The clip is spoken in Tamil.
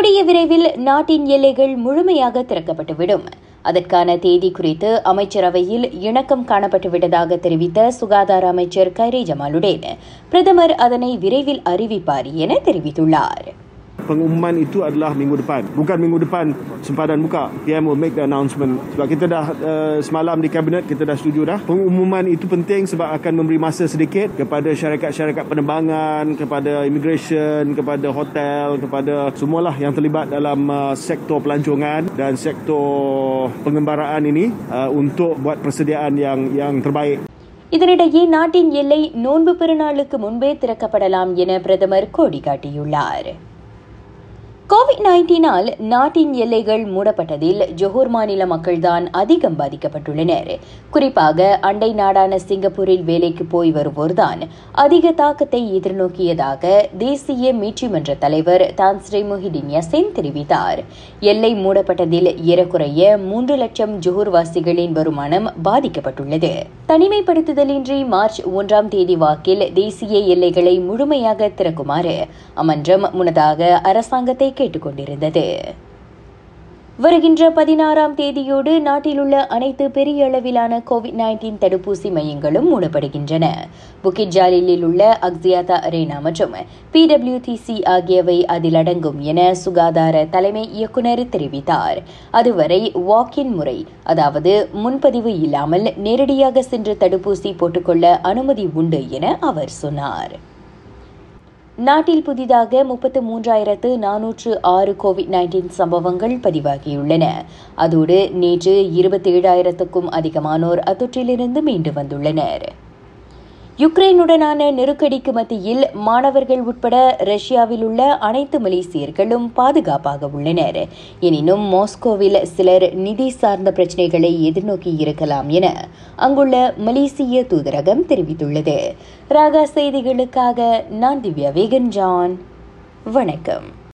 கூடிய விரைவில் நாட்டின் எல்லைகள் முழுமையாக திறக்கப்பட்டுவிடும். அதற்கான தேதி குறித்து அமைச்சரவையில் இணக்கம் காணப்பட்டுவிட்டதாக தெரிவித்த சுகாதார அமைச்சர் கைரே ஜமாலுடேன் பிரதமர் அதனை விரைவில் அறிவிப்பார் என தெரிவித்துள்ளார். pengumuman itu adalah minggu depan. Bukan minggu depan sempadan buka. PM will make the announcement. Sebab kita dah uh, semalam di kabinet kita dah setuju dah. Pengumuman itu penting sebab akan memberi masa sedikit kepada syarikat-syarikat penerbangan, kepada immigration, kepada hotel, kepada semualah yang terlibat dalam uh, sektor pelancongan dan sektor pengembaraan ini uh, untuk buat persediaan yang yang terbaik. இதனிடையே நாட்டின் எல்லை நோன்பு பெருநாளுக்கு முன்பே திறக்கப்படலாம் என பிரதமர் கோடி காட்டியுள்ளார் கோவிட் நைன்டீனால் நாட்டின் எல்லைகள் மூடப்பட்டதில் ஜொஹூர் மாநில மக்கள்தான் அதிகம் பாதிக்கப்பட்டுள்ளனர். குறிப்பாக அண்டை நாடான சிங்கப்பூரில் வேலைக்கு போய் வருவோர்தான் அதிக தாக்கத்தை எதிர்நோக்கியதாக தேசிய மீட்சிமன்ற தலைவர் தான்ஸ்ரீ முஹிடின் யசேன் தெரிவித்தார். எல்லை மூடப்பட்டதில் ஏறக்குறைய மூன்று லட்சம் ஜொஹூர் வாசிகளின் வருமானம் பாதிக்கப்பட்டுள்ளது. தனிமைப்படுத்துதலின்றி மார்ச் ஒன்றாம் தேதி வாக்கில் தேசிய எல்லைகளை முழுமையாக திறக்குமாறு அமன்றம் முன்னதாக அரசாங்கத்தை கேட்டுக்கொண்டிருந்தது. வருகின்ற பதினாறாம் தேதியோடு நாட்டிலுள்ள அனைத்து பெரிய அளவிலான கோவிட் நைன்டீன் தடுப்பூசி மையங்களும் மூடப்படுகின்றன. புக்கிட் ஜாலிலில் உள்ள அக்ஸியாதா அரேனா மற்றும் பிடபிள்யூடிசி ஆகியவை அதில் அடங்கும் என சுகாதார தலைமை இயக்குநர் தெரிவித்தார். அதுவரை வாக்கின் முறை அதாவது முன்பதிவு இல்லாமல் நேரடியாக சென்று தடுப்பூசி போட்டுக்கொள்ள அனுமதி உண்டு என அவர் சொன்னார். நாட்டில் புதிதாக முப்பத்து மூன்றாயிரத்து நானூற்று ஆறு கோவிட் நைன்டீன் சம்பவங்கள் பதிவாகியுள்ளன. அதோடு நேற்று இருபத்தி ஏழாயிரத்துக்கும் அதிகமானோர் அத்தொற்றிலிருந்து மீண்டு வந்துள்ளனர். யுக்ரைனுடனான நெருக்கடிக்கு மத்தியில் மாணவர்கள் உட்பட ரஷ்யாவில் உள்ள அனைத்து மலேசியர்களும் பாதுகாப்பாக உள்ளனர். எனினும் மாஸ்கோவில் சிலர் நிதி சார்ந்த பிரச்சினைகளை எதிர்நோக்கி இருக்கலாம் என அங்குள்ள மலேசிய தூதரகம் தெரிவித்துள்ளது. ராகா செய்திகளுக்காக நான் திவ்யா வேகன் ஜான் வணக்கம்.